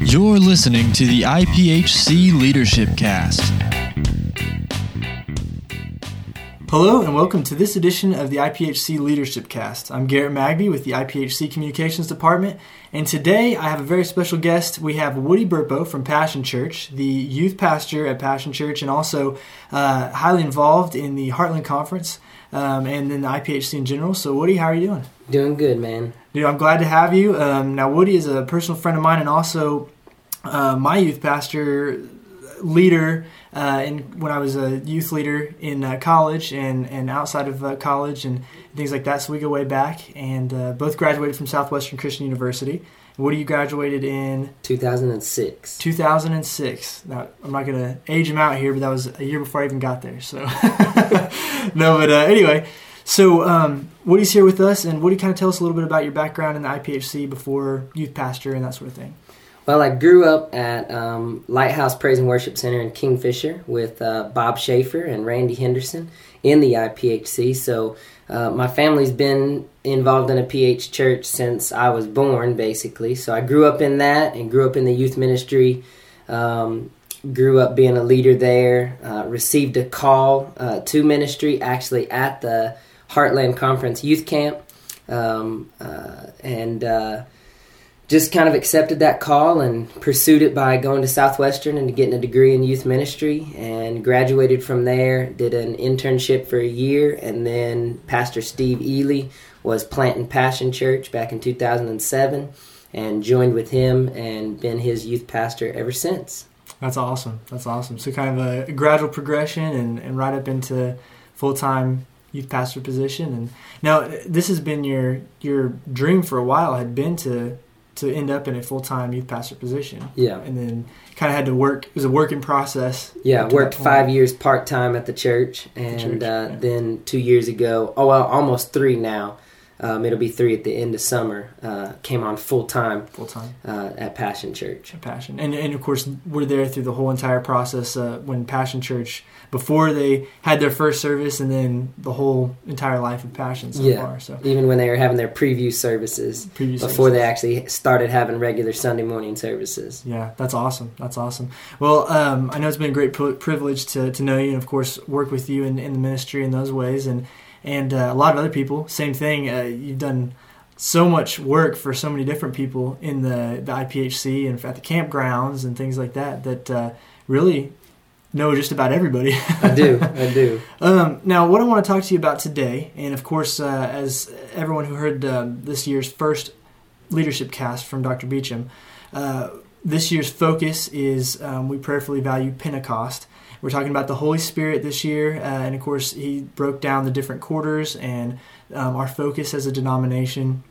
You're listening to the IPHC Leadership Cast. Hello, and welcome to this edition of the IPHC Leadership Cast. I'm Garrett Magby with the IPHC Communications Department, and today I have a very special guest. We have Woody Burpo from Passion Church, the youth pastor at Passion Church, and also uh, highly involved in the Heartland Conference um, and then the IPHC in general. So, Woody, how are you doing? Doing good, man. Dude, I'm glad to have you. Um, now, Woody is a personal friend of mine and also uh, my youth pastor leader uh, in, when I was a youth leader in uh, college and, and outside of uh, college and things like that. So we go way back and uh, both graduated from Southwestern Christian University. What you graduated in? 2006. 2006. Now, I'm not going to age him out here, but that was a year before I even got there. So, no, but uh, anyway. So, um, Woody's here with us, and Woody, kind of tell us a little bit about your background in the IPHC before youth pastor and that sort of thing. Well, I grew up at um, Lighthouse Praise and Worship Center in Kingfisher with uh, Bob Schaefer and Randy Henderson in the IPHC. So uh, my family's been involved in a PH church since I was born, basically. So I grew up in that and grew up in the youth ministry. Um, grew up being a leader there. Uh, received a call uh, to ministry actually at the Heartland Conference Youth Camp, um, uh, and uh, just kind of accepted that call and pursued it by going to Southwestern and getting a degree in youth ministry and graduated from there. Did an internship for a year and then Pastor Steve Ely was planting Passion Church back in 2007 and joined with him and been his youth pastor ever since. That's awesome. That's awesome. So kind of a gradual progression and, and right up into full time youth pastor position. And now this has been your your dream for a while. Had been to to end up in a full time youth pastor position. Yeah. And then kind of had to work. It was a working process. Yeah, worked five years part time at the church, and the church, uh, yeah. then two years ago, oh well, almost three now. Um, it'll be three at the end of summer. Uh, came on full time Full time. uh, at Passion Church. Passion. And, and of course, we're there through the whole entire process uh, when Passion Church, before they had their first service, and then the whole entire life of Passion so Yeah. far. So, Even when they were having their preview services previous before services. they actually started having regular Sunday morning services. Yeah, that's awesome. That's awesome. Well, um, I know it's been a great pri- privilege to, to know you and, of course, work with you in, in the ministry in those ways. And, and uh, a lot of other people, same thing. Uh, you've done so much work for so many different people in the, the IPHC and at the campgrounds and things like that that uh, really know just about everybody. I do, I do. Um, now, what I want to talk to you about today, and of course, uh, as everyone who heard um, this year's first leadership cast from Dr. Beacham, uh, this year's focus is um, we prayerfully value Pentecost. We're talking about the Holy Spirit this year, uh, and of course, he broke down the different quarters and um, our focus as a denomination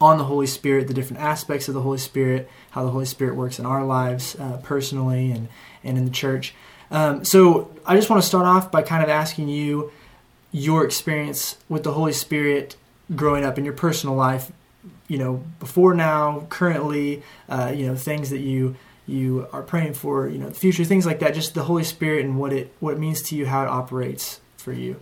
on the Holy Spirit, the different aspects of the Holy Spirit, how the Holy Spirit works in our lives uh, personally and, and in the church. Um, so I just want to start off by kind of asking you your experience with the Holy Spirit growing up in your personal life, you know, before now, currently, uh, you know, things that you you are praying for, you know, the future, things like that. Just the Holy Spirit and what it what it means to you, how it operates for you.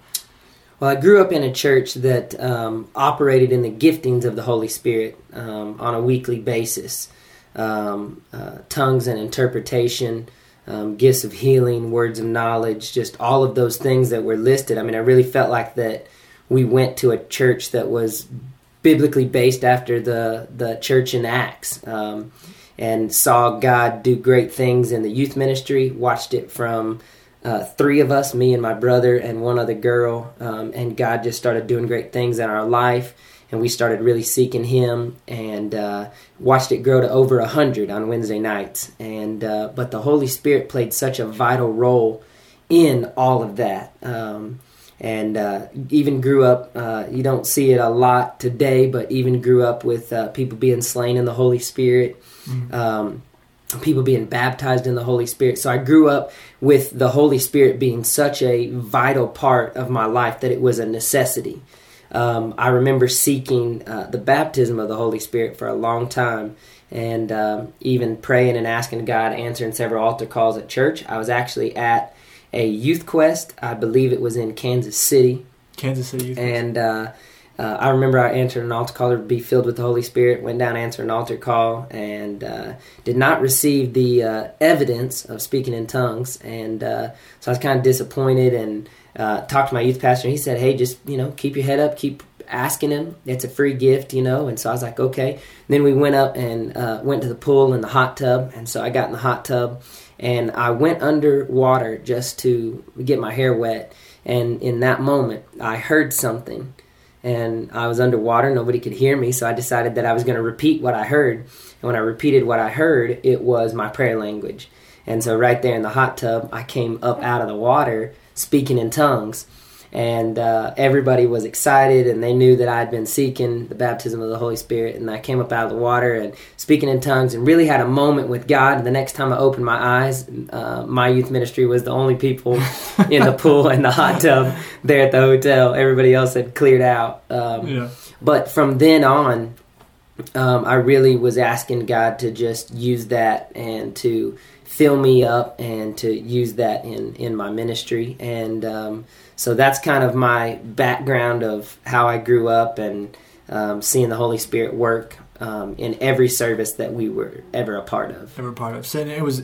Well, I grew up in a church that um, operated in the giftings of the Holy Spirit um, on a weekly basis um, uh, tongues and interpretation, um, gifts of healing, words of knowledge, just all of those things that were listed. I mean, I really felt like that we went to a church that was biblically based after the, the church in Acts um, and saw God do great things in the youth ministry, watched it from uh, three of us, me and my brother and one other girl, um, and God just started doing great things in our life, and we started really seeking Him, and uh, watched it grow to over a hundred on Wednesday nights. And uh, but the Holy Spirit played such a vital role in all of that. Um, and uh, even grew up. Uh, you don't see it a lot today, but even grew up with uh, people being slain in the Holy Spirit, um, people being baptized in the Holy Spirit. So I grew up with the Holy Spirit being such a vital part of my life that it was a necessity. Um, I remember seeking uh, the baptism of the Holy Spirit for a long time, and um, even praying and asking God, answering several altar calls at church. I was actually at a youth quest. I believe it was in Kansas City, Kansas City. Youth and uh, uh, I remember I answered an altar call to be filled with the Holy Spirit, went down, answered an altar call, and uh, did not receive the uh, evidence of speaking in tongues. And uh, so I was kind of disappointed and uh, talked to my youth pastor. And he said, Hey, just, you know, keep your head up, keep asking him. It's a free gift, you know. And so I was like, Okay. then we went up and uh, went to the pool and the hot tub. And so I got in the hot tub and I went underwater just to get my hair wet. And in that moment, I heard something and I was underwater. Nobody could hear me, so I decided that I was going to repeat what I heard. And when I repeated what I heard, it was my prayer language. And so, right there in the hot tub, I came up out of the water speaking in tongues and uh, everybody was excited and they knew that i had been seeking the baptism of the holy spirit. And i came up out of the water and speaking in tongues and really had a moment with god. And the next time i opened my eyes uh, my youth ministry was the only people in the pool and the hot tub there at the hotel. Everybody else had cleared out. Um, yeah. but from then on um, i really was asking god to just use that and to fill me up and to use that in in my ministry and um, so that's kind of my background of how I grew up and um, seeing the Holy Spirit work um, in every service that we were ever a part of. Ever a part of. So it was,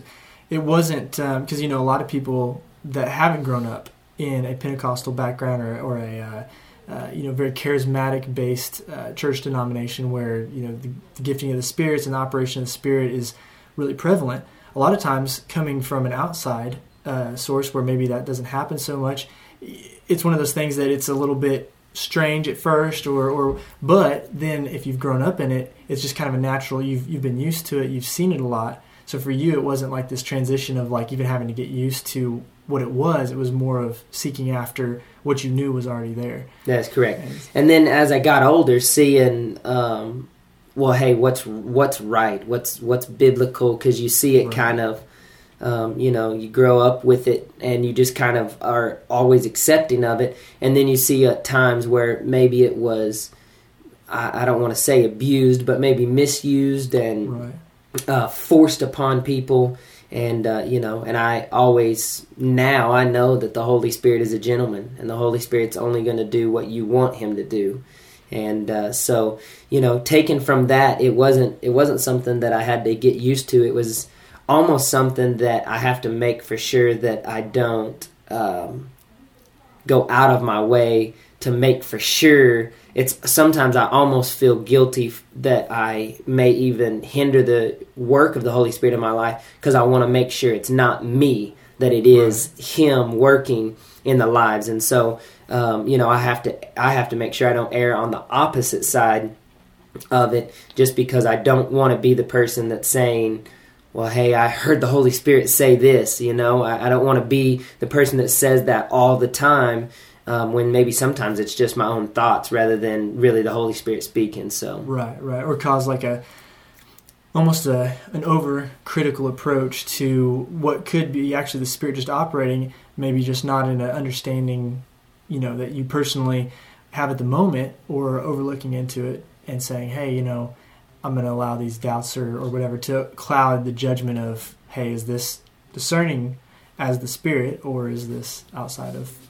it wasn't because um, you know a lot of people that haven't grown up in a Pentecostal background or, or a uh, uh, you know very charismatic based uh, church denomination where you know the, the gifting of the spirits and the operation of the spirit is really prevalent. A lot of times coming from an outside uh, source where maybe that doesn't happen so much it's one of those things that it's a little bit strange at first or, or but then if you've grown up in it it's just kind of a natural you've you've been used to it you've seen it a lot so for you it wasn't like this transition of like even having to get used to what it was it was more of seeking after what you knew was already there that's correct and, then as i got older seeing um, well hey what's what's right what's what's biblical because you see it right. kind of um, you know, you grow up with it and you just kind of are always accepting of it. And then you see at times where maybe it was, I, I don't want to say abused, but maybe misused and right. Uh, forced upon people. And, uh, you know, and I always, now I know that the Holy Spirit is a gentleman and the Holy Spirit's only going to do what you want him to do and uh, so you know taken from that it wasn't it wasn't something that i had to get used to it was almost something that I have to make for sure that I don't um, go out of my way to make for sure. It's sometimes I almost feel guilty that I may even hinder the work of the Holy Spirit in my life because I want to make sure it's not me that it is right. Him working in the lives, and so um, you know I have to I have to make sure I don't err on the opposite side of it just because I don't want to be the person that's saying well, hey, I heard the Holy Spirit say this, you know, I, I don't want to be the person that says that all the time um, when maybe sometimes it's just my own thoughts rather than really the Holy Spirit speaking. So right, right, or cause like a almost a an over critical approach to what could be actually the Spirit just operating, maybe just not in an understanding, you know, that you personally have at the moment, or overlooking into it and saying, hey, you know I'm going to allow these doubts or, or whatever to cloud the judgment of, hey, is this discerning as the spirit or is this outside of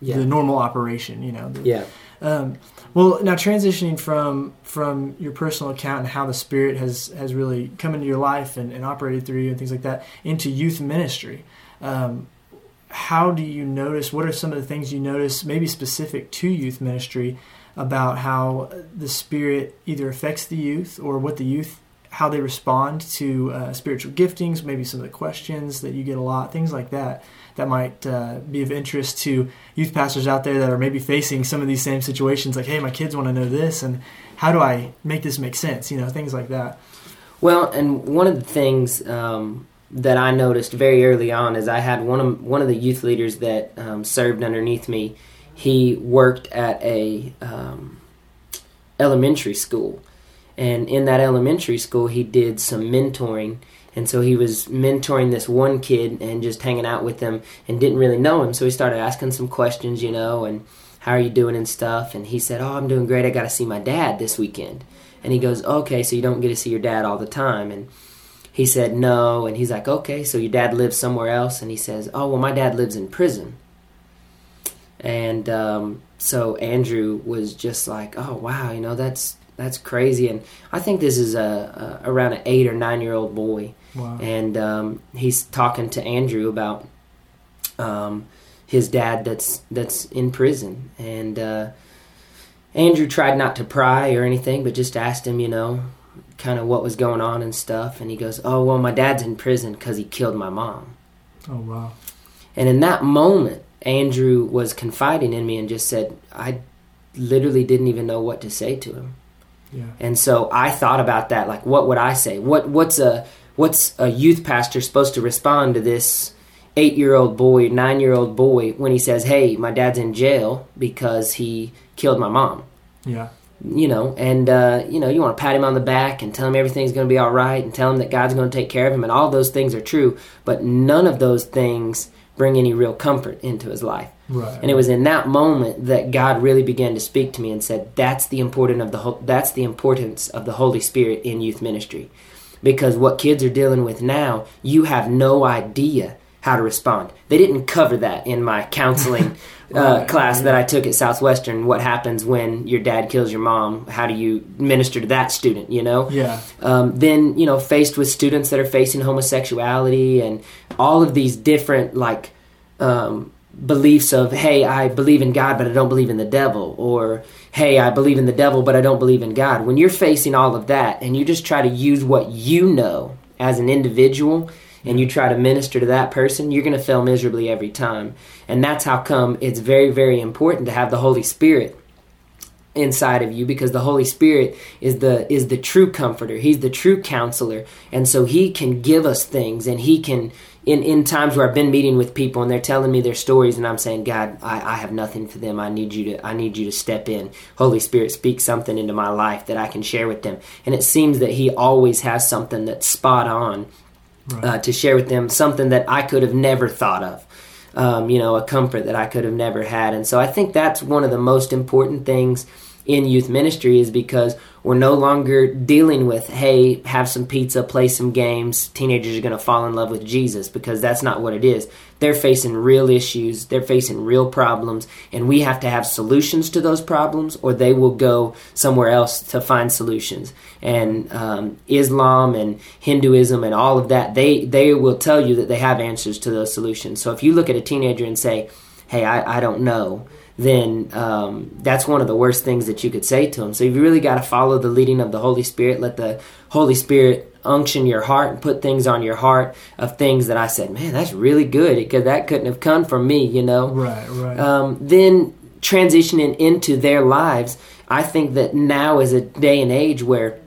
yeah. the normal operation? You know. The, yeah. Um, well, now transitioning from from your personal account and how the spirit has has really come into your life and, and operated through you and things like that into youth ministry. Um, how do you notice? What are some of the things you notice, maybe specific to youth ministry, about how the Spirit either affects the youth or what the youth how they respond to uh, spiritual giftings, maybe some of the questions that you get a lot, things like that, that might uh, be of interest to youth pastors out there that are maybe facing some of these same situations. Like, hey, my kids want to know this, and how do I make this make sense? You know, things like that. Well, and one of the things um, that I noticed very early on is I had one of one of the youth leaders that um, served underneath me he worked at a um, elementary school, and in that elementary school, he did some mentoring. And so he was mentoring this one kid and just hanging out with him and didn't really know him. So he started asking some questions, you know, and how are you doing and stuff. And he said, Oh, I'm doing great. I got to see my dad this weekend. And he goes, Okay, so you don't get to see your dad all the time. And he said, No. And he's like, Okay, so your dad lives somewhere else? And he says, Oh, well, my dad lives in prison. And um, so Andrew was just like, "Oh wow, you know that's that's crazy." And I think this is a, a around an eight or nine year old boy, Wow. and um, he's talking to Andrew about um, his dad that's that's in prison, and uh, Andrew tried not to pry or anything, but just asked him, you know, kind of what was going on and stuff, and he goes, "Oh well, my dad's in prison because he killed my mom." Oh wow. And in that moment, Andrew was confiding in me and just said, I literally didn't even know what to say to him. Yeah. And so I thought about that, like, what would I say? What what's a what's a youth pastor supposed to respond to this eight year old boy, nine year old boy when he says, Hey, my dad's in jail because he killed my mom? Yeah. You know, and uh, you know, you want to pat him on the back and tell him everything's going to be all right, and tell him that God's going to take care of him, and all those things are true. But none of those things bring any real comfort into his life. Right. And it was in that moment that God really began to speak to me and said, "That's the important of the whole, that's the importance of the Holy Spirit in youth ministry, because what kids are dealing with now, you have no idea how to respond. They didn't cover that in my counseling uh, Right, class yeah. that I took at Southwestern. What happens when your dad kills your mom? How do you minister to that student? You know, Yeah. um, then you know faced with students that are facing homosexuality and all of these different like um, beliefs of hey i believe in god but i don't believe in the devil or hey i believe in the devil but i don't believe in god when you're facing all of that and you just try to use what you know as an individual and you try to minister to that person you're going to fail miserably every time and that's how come it's very very important to have the holy spirit inside of you because the Holy Spirit is the is the true comforter. He's the true counselor. And so he can give us things and he can in, in times where I've been meeting with people and they're telling me their stories and I'm saying, God, I, I have nothing for them. I need you to I need you to step in. Holy Spirit speak something into my life that I can share with them. And it seems that he always has something that's spot on uh, to share with them, something that I could have never thought of. Um, you know, a comfort that I could have never had. And so I think that's one of the most important things in youth ministry is because we're no longer dealing with, hey, have some pizza, play some games, teenagers are going to fall in love with Jesus, because that's not what it is. They're facing real issues, they're facing real problems, and we have to have solutions to those problems, or they will go somewhere else to find solutions. And um, Islam and Hinduism and all of that, they, they will tell you that they have answers to those solutions. So if you look at a teenager and say, hey, I, I don't know, then um, that's one of the worst things that you could say to them. So you've really got to follow the leading of the Holy Spirit. Let the Holy Spirit unction your heart and put things on your heart of things that I said, man, that's really good because that couldn't have come from me, you know. Right. Right. Um, then transitioning into their lives, I think that now is a day and age where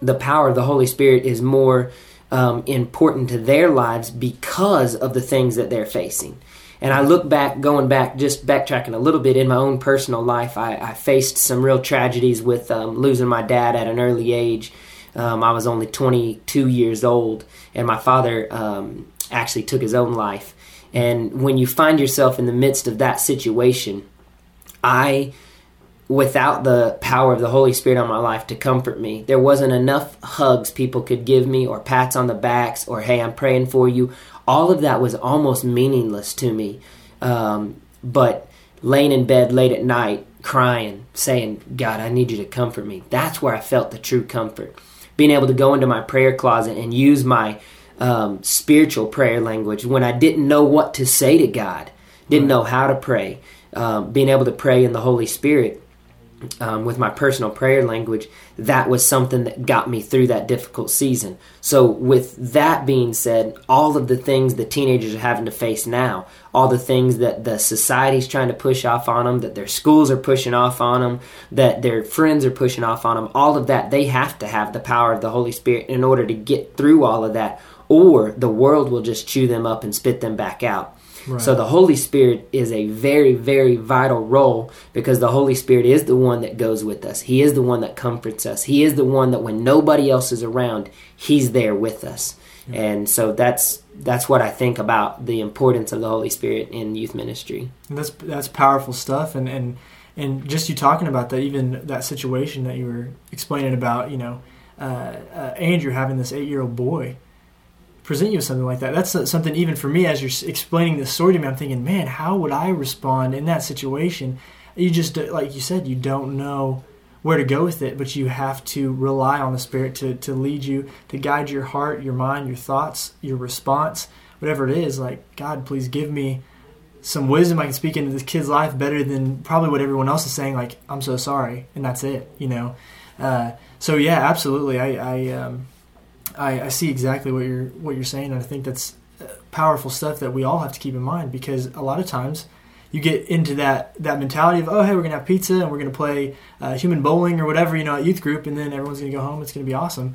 the power of the Holy Spirit is more um, important to their lives because of the things that they're facing. And I look back, going back, just backtracking a little bit in my own personal life, I, I faced some real tragedies with um, losing my dad at an early age. Um, I was only 22 years old, and my father um, actually took his own life. And when you find yourself in the midst of that situation, I without the power of the Holy Spirit on my life to comfort me. There wasn't enough hugs people could give me, or pats on the backs, or hey, I'm praying for you. All of that was almost meaningless to me. Um, but laying in bed late at night, crying, saying, God, I need you to comfort me. That's where I felt the true comfort. Being able to go into my prayer closet and use my um, spiritual prayer language when I didn't know what to say to God, didn't know how to pray. Um, being able to pray in the Holy Spirit um, with my personal prayer language, that was something that got me through that difficult season. So, with that being said, all of the things the teenagers are having to face now, all the things that the society's trying to push off on them, that their schools are pushing off on them, that their friends are pushing off on them, all of that, they have to have the power of the Holy Spirit in order to get through all of that, or the world will just chew them up and spit them back out. Right. So the Holy Spirit is a very, very vital role because the Holy Spirit is the one that goes with us. He is the one that comforts us. He is the one that when nobody else is around, He's there with us. And so that's that's what I think about the importance of the Holy Spirit in youth ministry. And that's that's powerful stuff, and and and just you talking about that, even that situation that you were explaining about, you know, uh, uh, Andrew having this eight year old boy. Present you with something like that. That's something even for me as you're explaining this story to me. I'm thinking, man, how would I respond in that situation? You just like you said, you don't know where to go with it, but you have to rely on the Spirit to, to lead you, to guide your heart, your mind, your thoughts, your response, whatever it is. Like, God, please give me some wisdom I can speak into this kid's life better than probably what everyone else is saying. Like, I'm so sorry, and that's it, you know. Uh, so yeah, absolutely. I I, um, I, I see exactly what you're what you're saying, and I think that's uh, powerful stuff that we all have to keep in mind because a lot of times you get into that that mentality of oh hey we're gonna have pizza and we're gonna play uh, human bowling or whatever you know at youth group and then everyone's gonna go home it's gonna be awesome.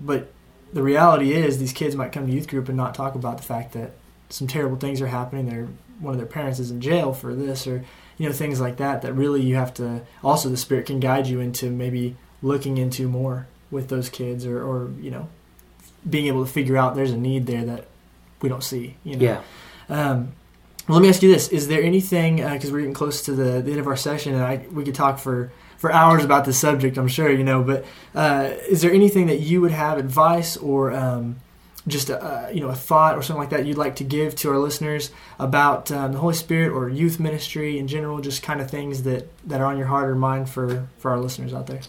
But the reality is these kids might come to youth group and not talk about the fact that some terrible things are happening their one of their parents is in jail for this or you know things like that that really you have to also the spirit can guide you into maybe looking into more with those kids or, or you know being able to figure out there's a need there that we don't see you know yeah um, well, let me ask you this: Is there anything because uh, we're getting close to the, the, end of our session, and I, we could talk for for hours about this subject, I'm sure you know. But uh, is there anything that you would have advice or um, just a, you know a thought or something like that you'd like to give to our listeners about um, the Holy Spirit or youth ministry in general? Just kind of things that that are on your heart or mind for for our listeners out there.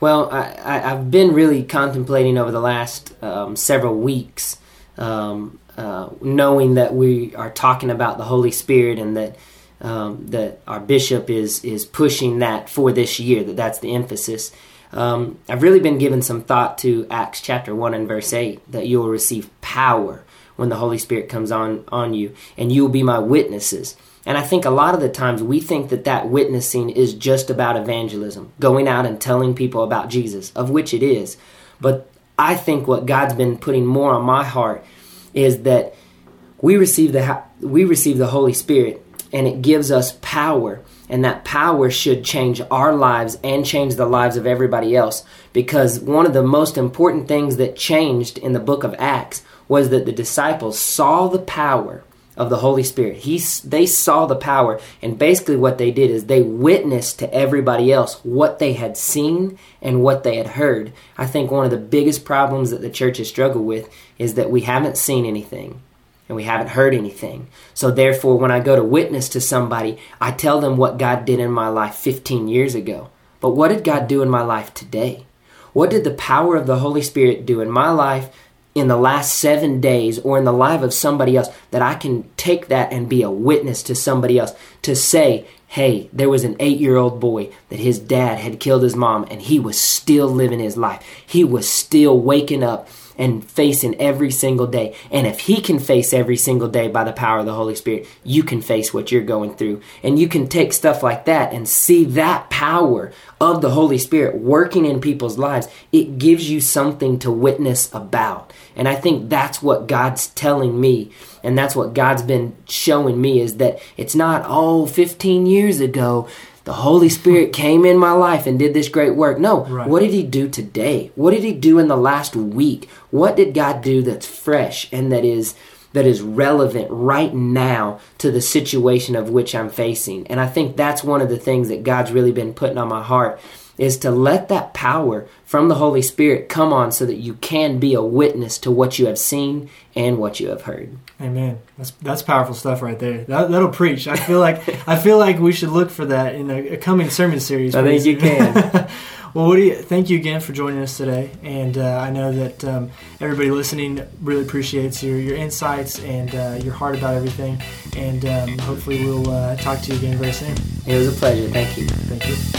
Well, I, have been really contemplating over the last um, several weeks um, uh, knowing that we are talking about the Holy Spirit and that um, that our bishop is is pushing that for this year. That that's the emphasis. Um, I've really been given some thought to Acts chapter one and verse eight that you will receive power when the Holy Spirit comes on on you, and you will be my witnesses. And I think a lot of the times we think that that witnessing is just about evangelism, going out and telling people about Jesus, of which it is. But I think what God's been putting more on my heart is that we receive the we receive the Holy Spirit and it gives us power and that power should change our lives and change the lives of everybody else because one of the most important things that changed in the book of Acts was that the disciples saw the power of the Holy Spirit. He, they saw the power, and basically what they did is they witnessed to everybody else what they had seen and what they had heard. I think one of the biggest problems that the church has struggled with is that we haven't seen anything and we haven't heard anything. So therefore, when I go to witness to somebody, I tell them what God did in my life 15 years ago. But what did God do in my life today? What did the power of the Holy Spirit do in my life in the last seven days or in the life of somebody else that I can take that and be a witness to somebody else to say, hey, there was an eight year old boy that his dad had killed his mom and he was still living his life. He was still waking up and facing every single day. And if he can face every single day by the power of the Holy Spirit, you can face what you're going through. And you can take stuff like that and see that power of the Holy Spirit working in people's lives. It gives you something to witness about. And I think that's what God's telling me. And that's what God's been showing me is that it's not, oh, 15 years ago, the Holy Spirit hmm. came in my life and did this great work. No, right. what did He do today? What did He do in the last week? What did God do that's fresh and that is that is relevant right now to the situation of which I'm facing? And I think that's one of the things that God's really been putting on my heart is to let that power from the Holy Spirit come on so that you can be a witness to what you have seen and what you have heard. Amen. That's that's powerful stuff right there. That, that'll preach. I feel like I feel like we should look for that in a, a coming sermon series. I think you can. well, Woody, thank you again for joining us today, and uh, I know that um, everybody listening really appreciates your your insights and uh, your heart about everything. And um, hopefully, we'll uh, talk to you again very soon. It was a pleasure. Thank you. Thank you.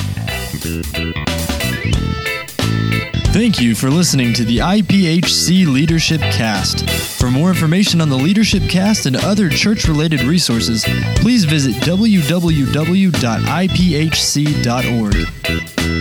Thank you for listening to the IPHC Leadership Cast. For more information on the Leadership Cast and other church related resources, please visit www.ipHC.org.